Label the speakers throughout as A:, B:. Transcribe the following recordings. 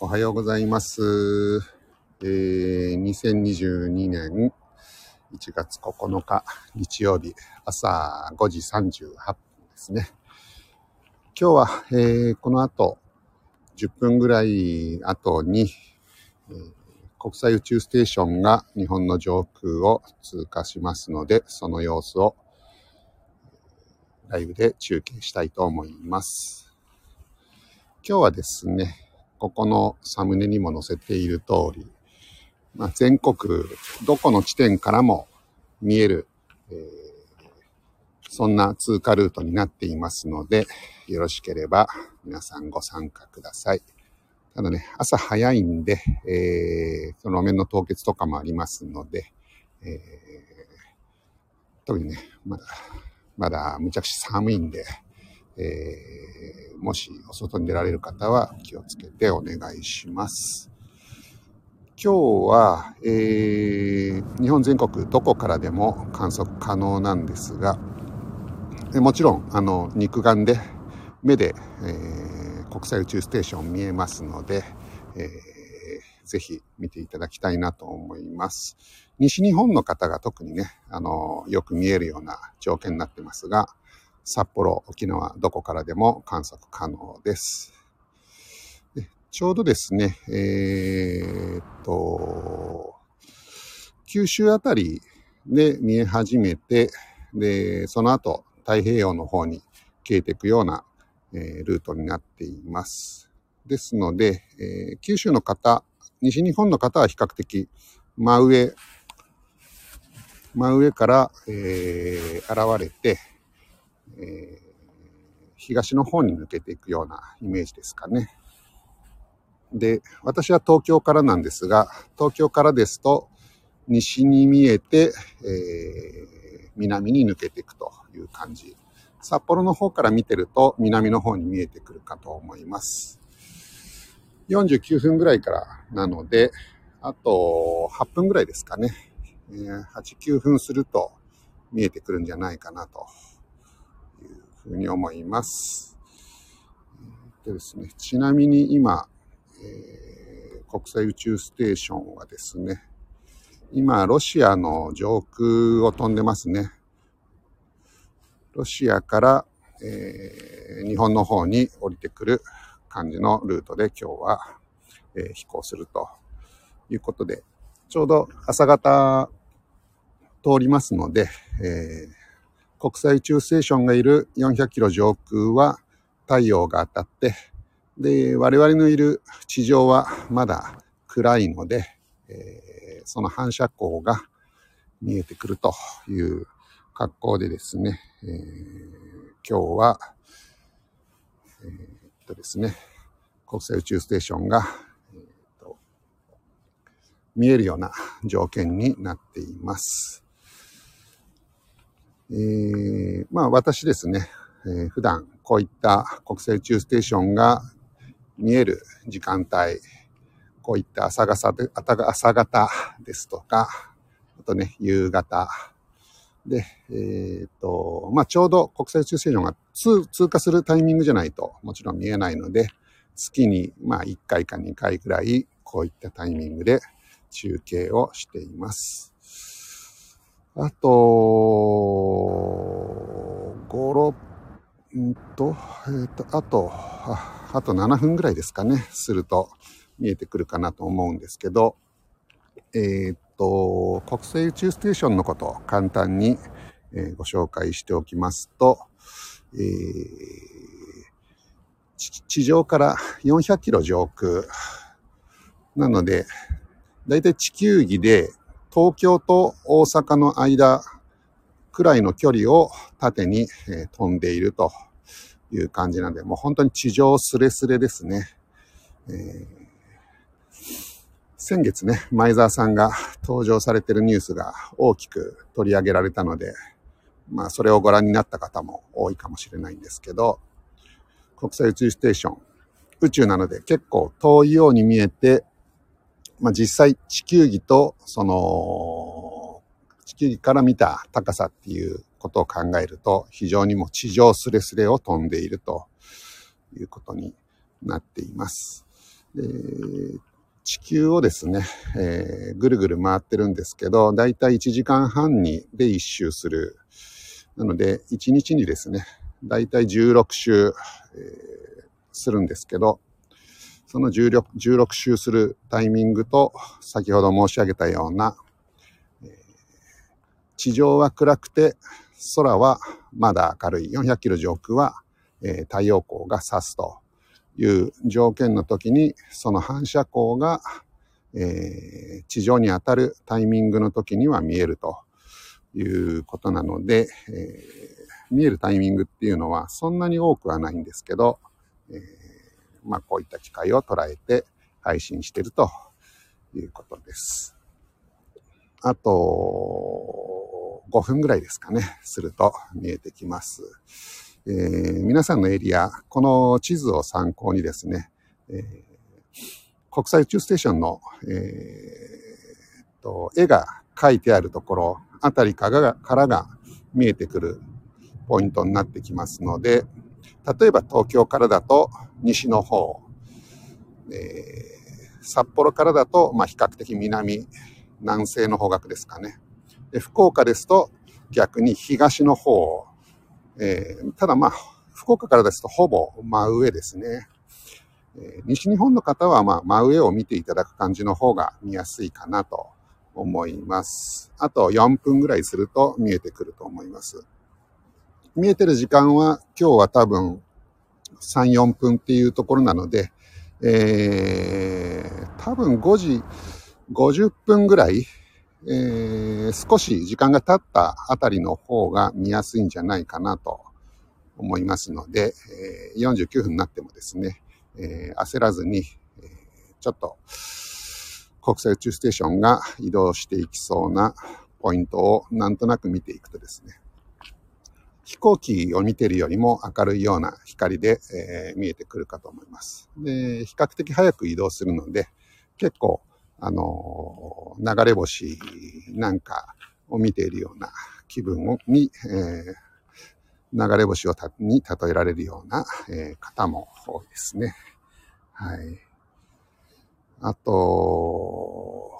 A: おはようございます。えー、2022年1月9日日曜日朝5時38分ですね。今日は、えーこの後10分ぐらい後に、えー国際宇宙ステーションが日本の上空を通過しますので、その様子をライブで中継したいと思います。今日はですね、ここのサムネにも載せている通り、まあ、全国どこの地点からも見える、えーそんな通過ルートになっていますので、よろしければ皆さんご参加ください。ただね、朝早いんで、えーその路面の凍結とかもありますので、えー特にね、まだ、まだむちゃくちゃ寒いんで、えーもしお外に出られる方は気をつけてお願いします。今日は、えー日本全国どこからでも観測可能なんですが、もちろん、あの、肉眼で、目で、えー国際宇宙ステーション見えますので、えーぜひ見ていただきたいなと思います。西日本の方が特にね、あの、よく見えるような条件になってますが、札幌、沖縄、どこからでも観測可能です。でちょうどですね、えーっと、九州あたりで見え始めて、で、その後、太平洋の方に消えていくような、えールートになっています。ですので、えー九州の方、西日本の方は比較的真上、真上から、えー現れて、え東の方に抜けていくようなイメージですかね。で、私は東京からなんですが、東京からですと、西に見えて、えー南に抜けていくという感じ。札幌の方から見てると、南の方に見えてくるかと思います。49分ぐらいからなので、あと8分ぐらいですかね。えー8、9分すると見えてくるんじゃないかなとふうに思います。でですね、ちなみに今、えー国際宇宙ステーションはですね、今、ロシアの上空を飛んでますね。ロシアから、えー日本の方に降りてくる感じのルートで今日は、えー飛行するということで、ちょうど朝方通りますので、えー国際宇宙ステーションがいる400キロ上空は太陽が当たって、で、我々のいる地上はまだ暗いので、えーその反射光が見えてくるという格好でですね、えー今日は、えーっとですね、国際宇宙ステーションが、えー見えるような条件になっています。えーまあ私ですね、えー普段こういった国際宇宙ステーションが見える時間帯、こういった朝方で朝方ですとか、あとね、夕方。で、えっ、と、まあ、ちょうど国際宇宙ステーションが通通過するタイミングじゃないともちろん見えないので、月に、まあ、1回か2回くらい、こういったタイミングで中継をしています。あと、5、6、んと、えっ、と、あと、ああと7分ぐらいですかね、すると見えてくるかなと思うんですけど、えーっと、国際宇宙ステーションのことを簡単に、えーご紹介しておきますと、え地上から400キロ上空。なので、だいたい地球儀で東京と大阪の間くらいの距離を縦に、え飛んでいるという感じなんで、もう本当に地上スレスレですね。えー先月ね、前澤さんが登場されてるニュースが大きく取り上げられたので、まあそれをご覧になった方も多いかもしれないんですけど、国際宇宙ステーション、宇宙なので結構遠いように見えて、まあ実際地球儀とその地球儀から見た高さっていうことを考えると非常にも地上スレスレを飛んでいるということになっています。で地球をですね、えー、ぐるぐる回ってるんですけど、だいたい1時間半にで1周する。なので、1日にですね、だいたい16周、えー、するんですけど、その16 16周するタイミングと、先ほど申し上げたような、地上は暗くて、空はまだ明るい。400キロ上空は、え、太陽光が差すという条件の時に、その反射光が、え、地上に当たるタイミングの時には見えるということなので、え、見えるタイミングっていうのはそんなに多くはないんですけど、えー、まあこういった機会を捉えて配信してるということです。あと、5分ぐらいですかね、すると見えてきます。えー、皆さんのエリア、この地図を参考にですね、えー、国際宇宙ステーションの、えー、と絵が描いてあるところあたりからが見えてくるポイントになってきますので、例えば東京からだと西の方、えー、札幌からだと、ま、比較的南、南西の方角ですかね。で福岡ですと逆に東の方えー、ただまあ、福岡からですとほぼ真上ですね。えー、西日本の方はま真上を見ていただく感じの方が見やすいかなと思います。あと4分ぐらいすると見えてくると思います。見えてる時間は今日は多分3、4分っていうところなので、えー、多分5時50分ぐらいえー、少し時間が経ったあたりの方が見やすいんじゃないかなと思いますので、えー、49分になってもですね、えー、焦らずに、えー、ちょっと国際宇宙ステーションが移動していきそうなポイントをなんとなく見ていくとですね、飛行機を見てるよりも明るいような光で、えー、見えてくるかと思います。で、比較的早く移動するので、結構あの、流れ星なんかを見ているような気分をに、えー、流れ星をたに例えられるような、え、方も多いですね。はい。あと、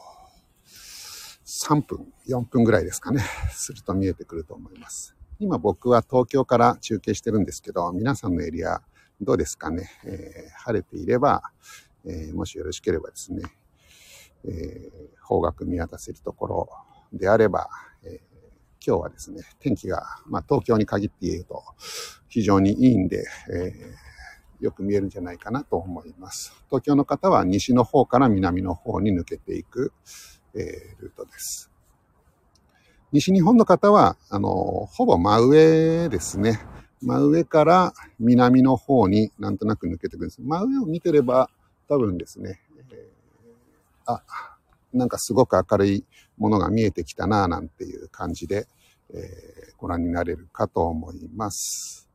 A: 3分、4分ぐらいですかね、すると見えてくると思います。今僕は東京から中継してるんですけど、皆さんのエリアどうですかね、えー、晴れていれば、えー、もしよろしければですね、えー、方角見渡せるところであれば、え、今日はですね、天気が、まあ、東京に限って言うと非常にいいんで、え、よく見えるんじゃないかなと思います。東京の方は西の方から南の方に抜けていく、え、ルートです。西日本の方は、あの、ほぼ真上ですね。真上から南の方になんとなく抜けていくんです。真上を見てれば多分ですね、あ、なんかすごく明るいものが見えてきたなぁ、なんていう感じで、えー、ご覧になれるかと思います。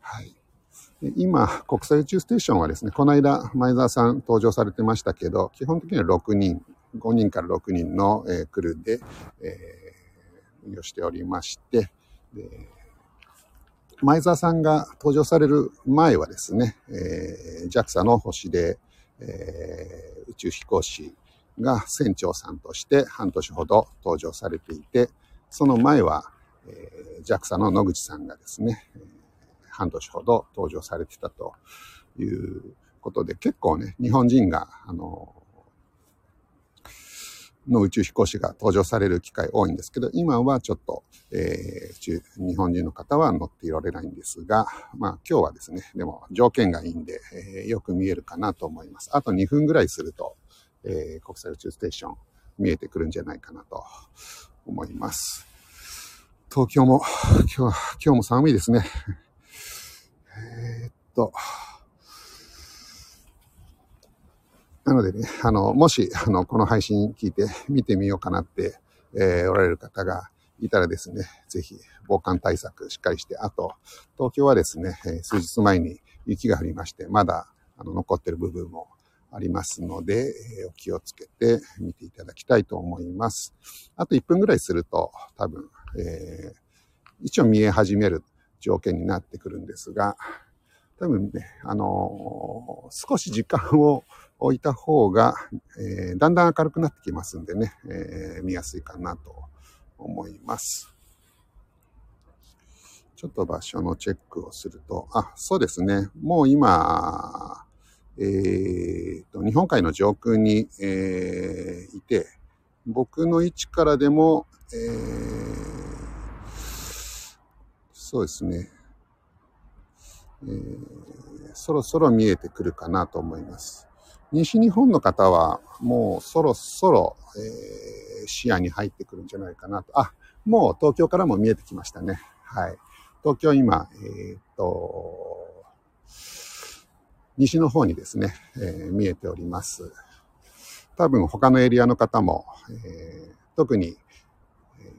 A: はい。今、国際宇宙ステーションはですね、この間、前澤さん登場されてましたけど、基本的には6人、5人から6人の、えー、クルーで、えー、運用しておりまして、で前澤さんが登場される前はですね、えー、JAXA の星で、えー、宇宙飛行士が船長さんとして半年ほど登場されていて、その前は、えー、JAXA の野口さんがですね、半年ほど登場されてたということで、結構ね、日本人が、あの、の宇宙飛行士が登場される機会多いんですけど、今はちょっと、えー、日本人の方は乗っていられないんですが、まあ今日はですね、でも条件がいいんで、えー、よく見えるかなと思います。あと2分ぐらいすると、えー、国際宇宙ステーション見えてくるんじゃないかなと思います。東京も、今日は、今日も寒いですね。えー、っと、なのでね、あの、もし、あの、この配信聞いて見てみようかなって、えー、おられる方がいたらですね、ぜひ防寒対策しっかりして、あと、東京はですね、数日前に雪が降りまして、まだ、あの、残ってる部分もありますので、えお気をつけて見ていただきたいと思います。あと1分ぐらいすると、多分、えー、一応見え始める条件になってくるんですが、多分ね、あのー、少し時間を置いた方が、えー、だんだん明るくなってきますんでね、えー、見やすいかなと思います。ちょっと場所のチェックをすると、あ、そうですね。もう今、えー、と、日本海の上空に、えー、いて、僕の位置からでも、えー、そうですね、えー、そろそろ見えてくるかなと思います。西日本の方はもうそろそろ、えー、視野に入ってくるんじゃないかなと。あ、もう東京からも見えてきましたね。はい。東京今、えー、っと、西の方にですね、えー、見えております。多分他のエリアの方も、え、特に、え、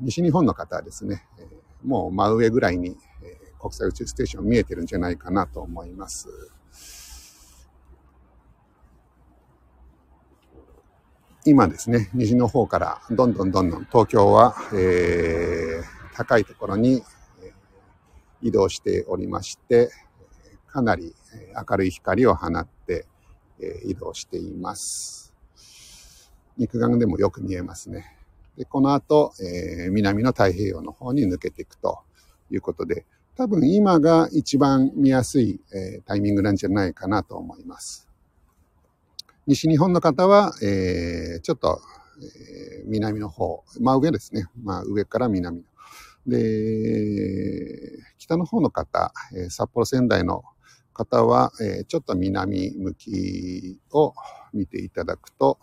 A: 西日本の方はですね、え、もう真上ぐらいに、え、国際宇宙ステーション見えてるんじゃないかなと思います。今ですね、西の方からどんどんどんどん東京は、えー、高いところに移動しておりまして、かなり明るい光を放ってえ移動しています。肉眼でもよく見えますね。でこの後、えー、南の太平洋の方に抜けていくということで、多分今が一番見やすい、えー、タイミングなんじゃないかなと思います。西日本の方は、えー、ちょっと、えー、南の方、まあ上ですね。まあ上から南。で、北の方の方、えー、札幌仙台の方は、えー、ちょっと南向きを見ていただくと、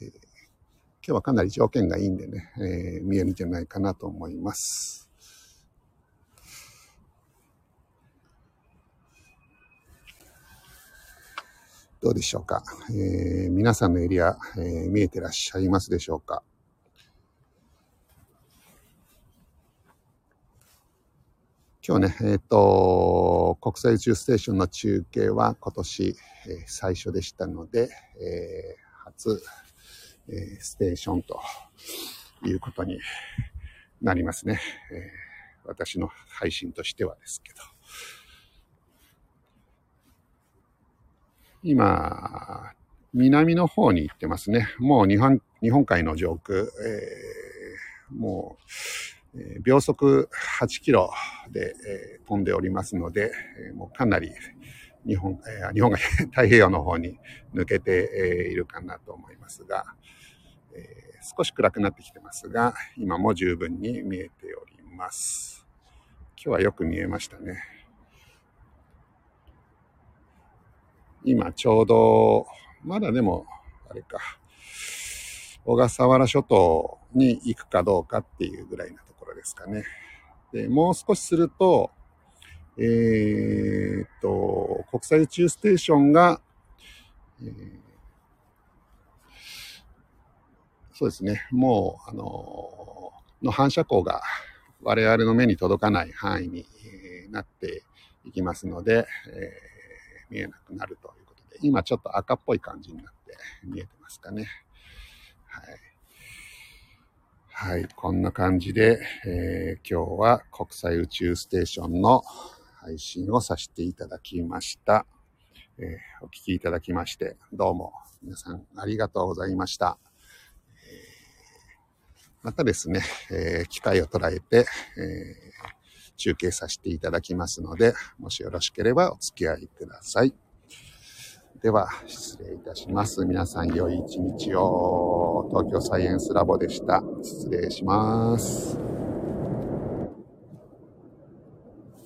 A: えー、今日はかなり条件がいいんでね、えー、見えるんじゃないかなと思います。どうでしょうか、えー、皆さんのエリア、えー、見えてらっしゃいますでしょうか？今日ね、えっ、ー、と、国際宇宙ステーションの中継は今年、えー、最初でしたので、えー、初、えー、ステーションということになりますね、えー。私の配信としてはですけど。今、南の方に行ってますね。もう日本、日本海の上空、えー、もう、秒速8キロで、えー、飛んでおりますので、え、もうかなり日本、え、日本が 太平洋の方に抜けて、え、いるかなと思いますが、え、少し暗くなってきてますが、今も十分に見えております。今日はよく見えましたね。今ちょうど、まだでも、あれか、小笠原諸島に行くかどうかっていうぐらいなところですかね。で、もう少しすると、えー、っと、国際宇宙ステーションが、えー、そうですね、もう、あの、の反射光が我々の目に届かない範囲になっていきますので、えー見えなくなるということで、今ちょっと赤っぽい感じになって見えてますかね。はい。はい、こんな感じで、えー、今日は国際宇宙ステーションの配信をさせていただきました。えー、お聞きいただきまして、どうも皆さんありがとうございました。えまたですね、え、機会を捉えて、えー中継させていただきますので、もしよろしければお付き合いください。では、失礼いたします。皆さん良い一日を。東京サイエンスラボでした。失礼します。